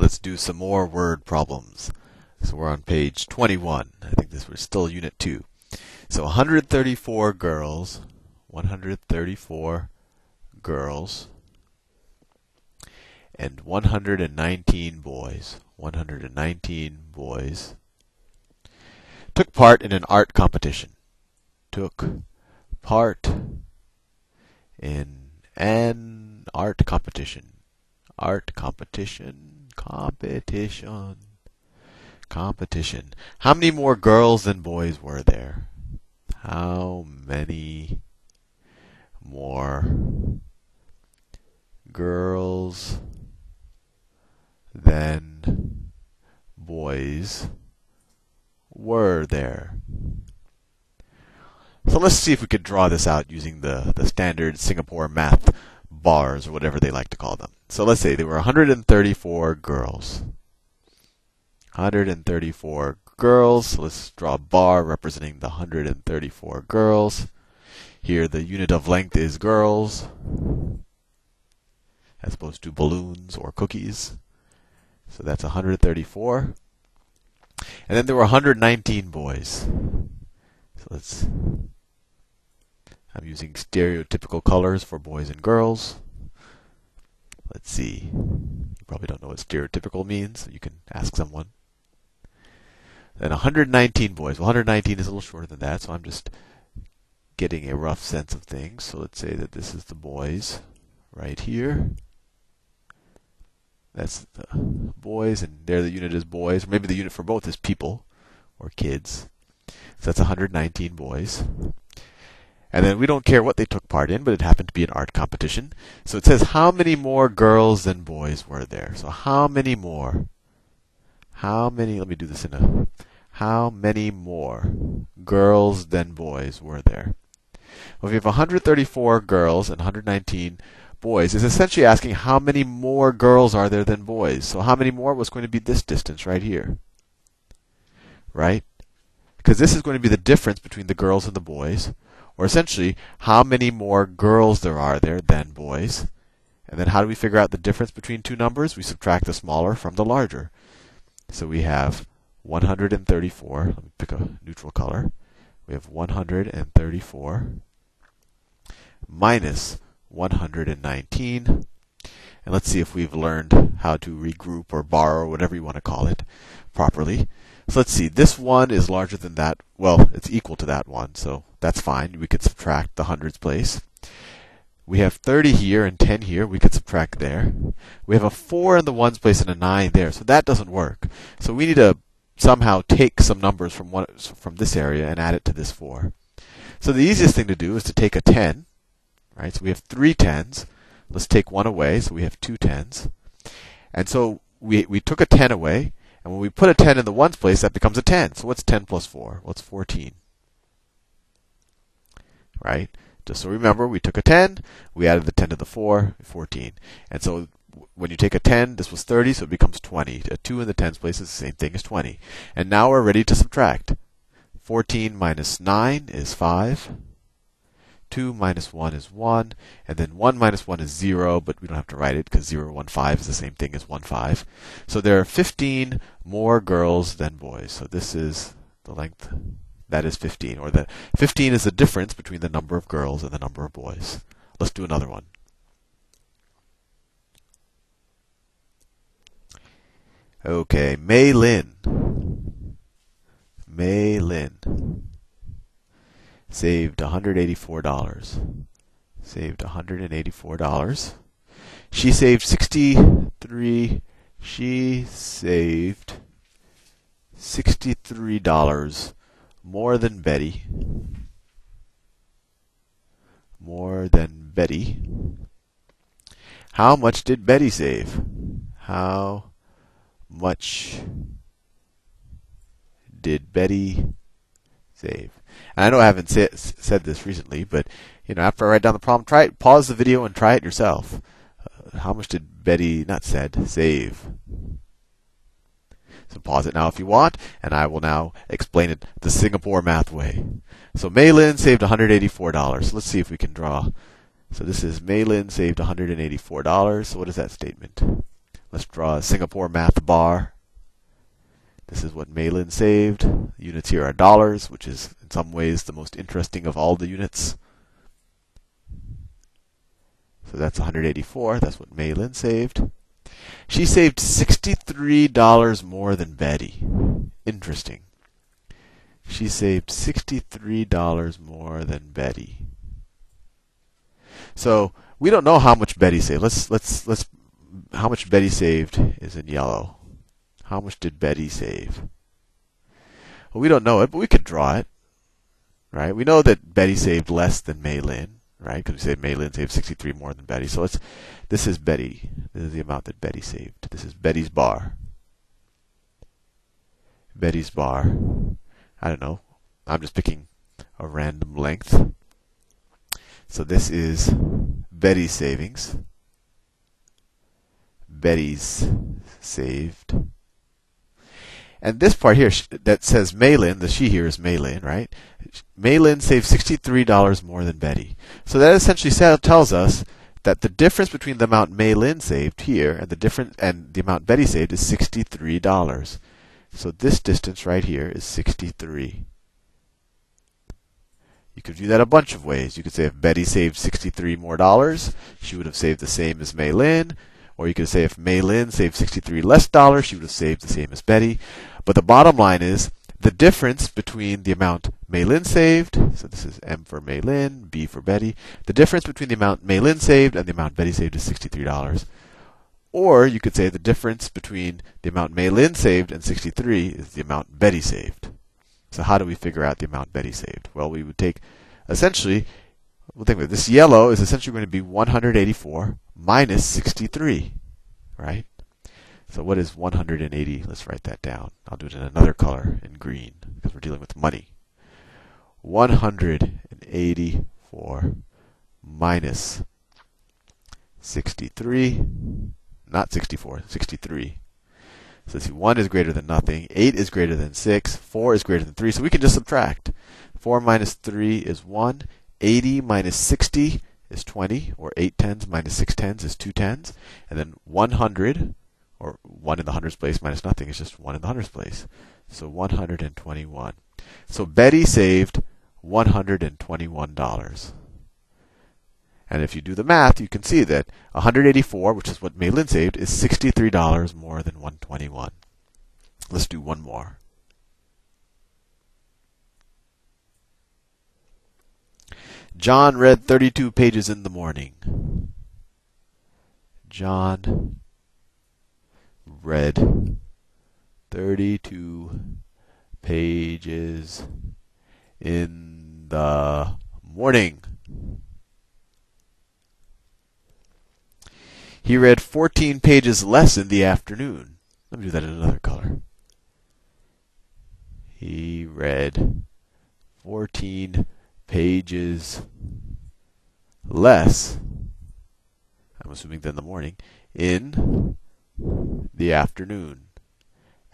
let's do some more word problems. So we're on page 21. I think this was still unit 2. So 134 girls, 134 girls, and 119 boys, 119 boys, took part in an art competition. Took part in an art competition. Art competition, competition, competition. How many more girls than boys were there? How many more girls than boys were there? So let's see if we could draw this out using the, the standard Singapore math bars or whatever they like to call them. So let's say there were 134 girls. 134 girls. So let's draw a bar representing the 134 girls. Here the unit of length is girls as opposed to balloons or cookies. So that's 134. And then there were 119 boys. So let's I'm using stereotypical colors for boys and girls. Let's see. You probably don't know what stereotypical means. You can ask someone. Then 119 boys. Well, 119 is a little shorter than that, so I'm just getting a rough sense of things. So let's say that this is the boys right here. That's the boys, and there the unit is boys. Maybe the unit for both is people or kids. So that's 119 boys. And then we don't care what they took part in, but it happened to be an art competition. So it says how many more girls than boys were there. So how many more? How many? Let me do this in a. How many more girls than boys were there? Well, if you have 134 girls and 119 boys, it's essentially asking how many more girls are there than boys. So how many more was going to be this distance right here? Right? Because this is going to be the difference between the girls and the boys or essentially how many more girls there are there than boys. And then how do we figure out the difference between two numbers? We subtract the smaller from the larger. So we have 134. Let me pick a neutral color. We have 134 minus 119. And let's see if we've learned how to regroup or borrow, whatever you want to call it, properly. So let's see, this one is larger than that. Well, it's equal to that one, so that's fine. We could subtract the hundreds place. We have 30 here and 10 here. We could subtract there. We have a 4 in the ones place and a 9 there, so that doesn't work. So we need to somehow take some numbers from one from this area and add it to this 4. So the easiest thing to do is to take a 10, right? So we have three tens. Let's take one away, so we have two tens. And so we we took a 10 away, and when we put a 10 in the ones place, that becomes a 10. So what's 10 plus 4? Well, it's 14. Right? Just so remember, we took a 10, we added the 10 to the 4, 14. And so when you take a 10, this was 30, so it becomes 20. A 2 in the tens place is the same thing as 20. And now we're ready to subtract. 14 minus 9 is 5. 2 minus 1 is 1, and then 1 minus 1 is 0, but we don't have to write it because 0, 1, 5 is the same thing as 1, 5. So there are 15 more girls than boys. So this is the length, that is 15. Or the 15 is the difference between the number of girls and the number of boys. Let's do another one. Okay, Mei Lin. Mei Lin saved $184. Saved $184. She saved 63 she saved $63 more than Betty. More than Betty. How much did Betty save? How much did Betty save? And I know I haven't said this recently, but you know, after I write down the problem, try it, pause the video and try it yourself. Uh, how much did Betty not said save? So pause it now if you want, and I will now explain it the Singapore math way. So Mei Lin saved $184. So let's see if we can draw. So this is Mei Lin saved $184. So what is that statement? Let's draw a Singapore math bar. This is what Mei Lin saved. Units here are dollars, which is in some ways the most interesting of all the units. So that's 184. That's what Mei Lin saved. She saved $63 more than Betty. Interesting. She saved $63 more than Betty. So we don't know how much Betty saved. Let's let's let's how much Betty saved is in yellow. How much did Betty save? Well, we don't know it, but we could draw it. Right? We know that Betty saved less than Mei Lin, right? Because we said Mei Lin saved 63 more than Betty. So let's this is Betty. This is the amount that Betty saved. This is Betty's bar. Betty's bar. I don't know. I'm just picking a random length. So this is Betty's savings. Betty's saved. And this part here that says Mei Lin, the she here is Mei Lin, right? Mei Lin saved $63 more than Betty. So that essentially tells us that the difference between the amount Mei Lin saved here and the difference and the amount Betty saved is $63. So this distance right here is 63. You could view that a bunch of ways. You could say if Betty saved 63 more dollars, she would have saved the same as Mei Lin. Or you could say if Mei Lin saved 63 less dollars, she would have saved the same as Betty. But the bottom line is the difference between the amount Mei Lin saved, so this is M for Mei Lin, B for Betty, the difference between the amount Mei Lin saved and the amount Betty saved is $63. Or you could say the difference between the amount Mei Lin saved and 63 is the amount Betty saved. So how do we figure out the amount Betty saved? Well, we would take essentially, we'll think about it. This yellow is essentially going to be 184 minus 63, right? So what is 180? Let's write that down. I'll do it in another color, in green, because we're dealing with money. 184 minus 63, not 64, 63. So see, 1 is greater than nothing, 8 is greater than 6, 4 is greater than 3, so we can just subtract. 4 minus 3 is 1, 80 minus 60 is 20, or 8 tens minus 6 tens is 2 tens, and then 100 or 1 in the hundreds place minus nothing is just 1 in the hundreds place. So 121. So Betty saved $121. And if you do the math, you can see that 184, which is what Mei Lin saved, is $63 more than 121. Let's do one more. John read 32 pages in the morning. John read 32 pages in the morning. He read 14 pages less in the afternoon. Let me do that in another color. He read 14 pages less, I'm assuming than the morning, in the afternoon.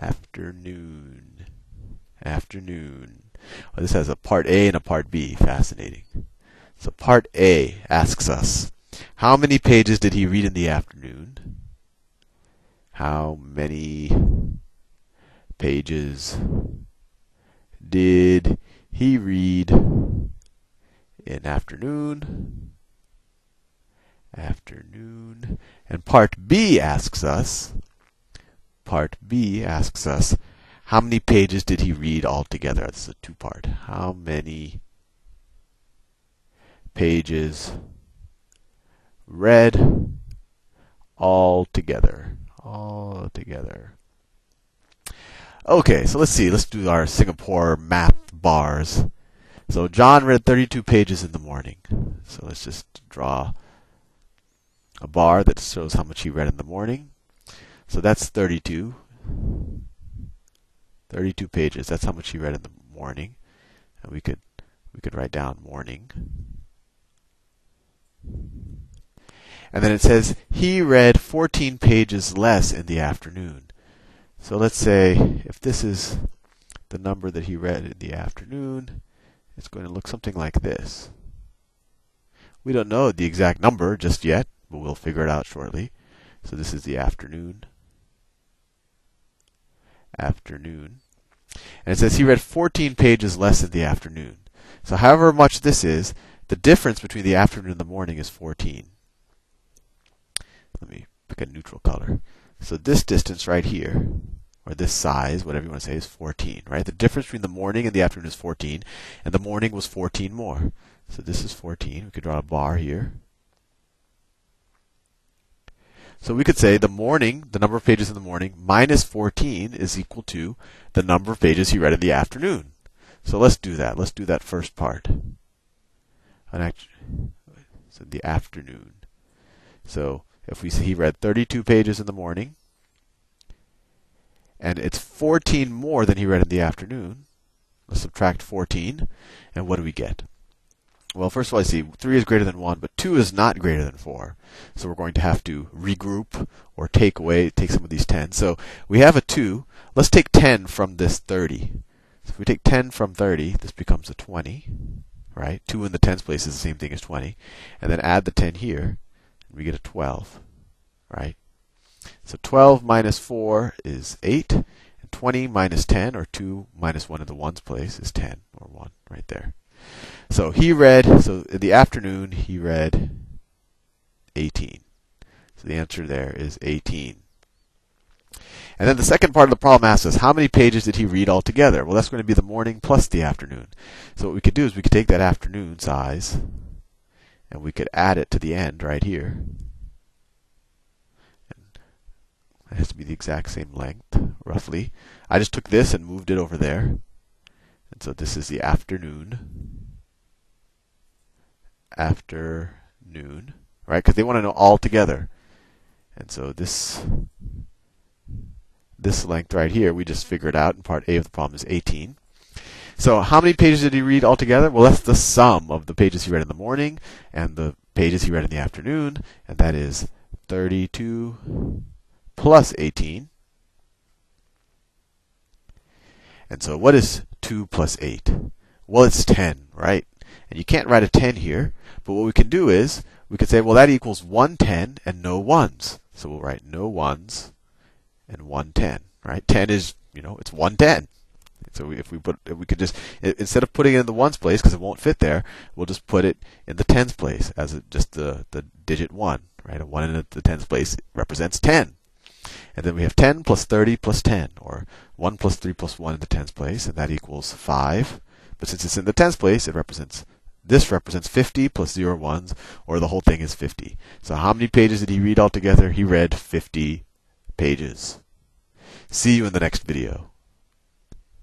Afternoon. Afternoon. Well, this has a part A and a part B. Fascinating. So part A asks us, how many pages did he read in the afternoon? How many pages did he read in afternoon? Afternoon. And part B asks us, part B asks us, how many pages did he read altogether? This is a two part. How many pages read altogether? All together. Okay, so let's see. Let's do our Singapore math bars. So John read 32 pages in the morning. So let's just draw a bar that shows how much he read in the morning. So that's 32. 32 pages. That's how much he read in the morning. And we could we could write down morning. And then it says he read 14 pages less in the afternoon. So let's say if this is the number that he read in the afternoon, it's going to look something like this. We don't know the exact number just yet but we'll figure it out shortly. So this is the afternoon. Afternoon. And it says he read 14 pages less in the afternoon. So however much this is, the difference between the afternoon and the morning is 14. Let me pick a neutral color. So this distance right here, or this size, whatever you want to say, is 14, right? The difference between the morning and the afternoon is 14, and the morning was 14 more. So this is 14. We could draw a bar here. So we could say the morning, the number of pages in the morning, minus 14 is equal to the number of pages he read in the afternoon. So let's do that. Let's do that first part. So the afternoon. So if we see he read 32 pages in the morning, and it's 14 more than he read in the afternoon, let's subtract 14, and what do we get? Well, first of all, I see 3 is greater than 1, but 2 is not greater than 4. So we're going to have to regroup or take away, take some of these 10. So we have a 2. Let's take 10 from this 30. So if we take 10 from 30, this becomes a 20, right? 2 in the tens place is the same thing as 20. And then add the 10 here, and we get a 12, right? So 12 minus 4 is 8. And 20 minus 10, or 2 minus 1 in the ones place, is 10, or 1, right there. So he read, so in the afternoon, he read 18. So the answer there is 18. And then the second part of the problem asks us, how many pages did he read altogether? Well, that's going to be the morning plus the afternoon. So what we could do is we could take that afternoon size, and we could add it to the end right here. It has to be the exact same length, roughly. I just took this and moved it over there. So this is the afternoon afternoon, right? Because they want to know all together. And so this this length right here, we just figured out in part A of the problem is 18. So how many pages did he read altogether? Well, that's the sum of the pages he read in the morning and the pages he read in the afternoon, and that is 32 plus 18. And so what is 2 plus 8? Well, it's 10, right? And you can't write a 10 here, but what we can do is we could say, well, that equals 110 and no ones. So we'll write no ones and 110, right? 10 is, you know, it's 110. So if we put, if we could just instead of putting it in the ones place because it won't fit there, we'll just put it in the tens place as a, just the the digit one, right? A one in the tens place represents 10. And then we have 10 plus 30 plus 10, or 1 plus 3 plus 1 in the tens place, and that equals 5. But since it's in the tens place, it represents this represents 50 plus 0 ones, or the whole thing is 50. So how many pages did he read altogether? He read 50 pages. See you in the next video.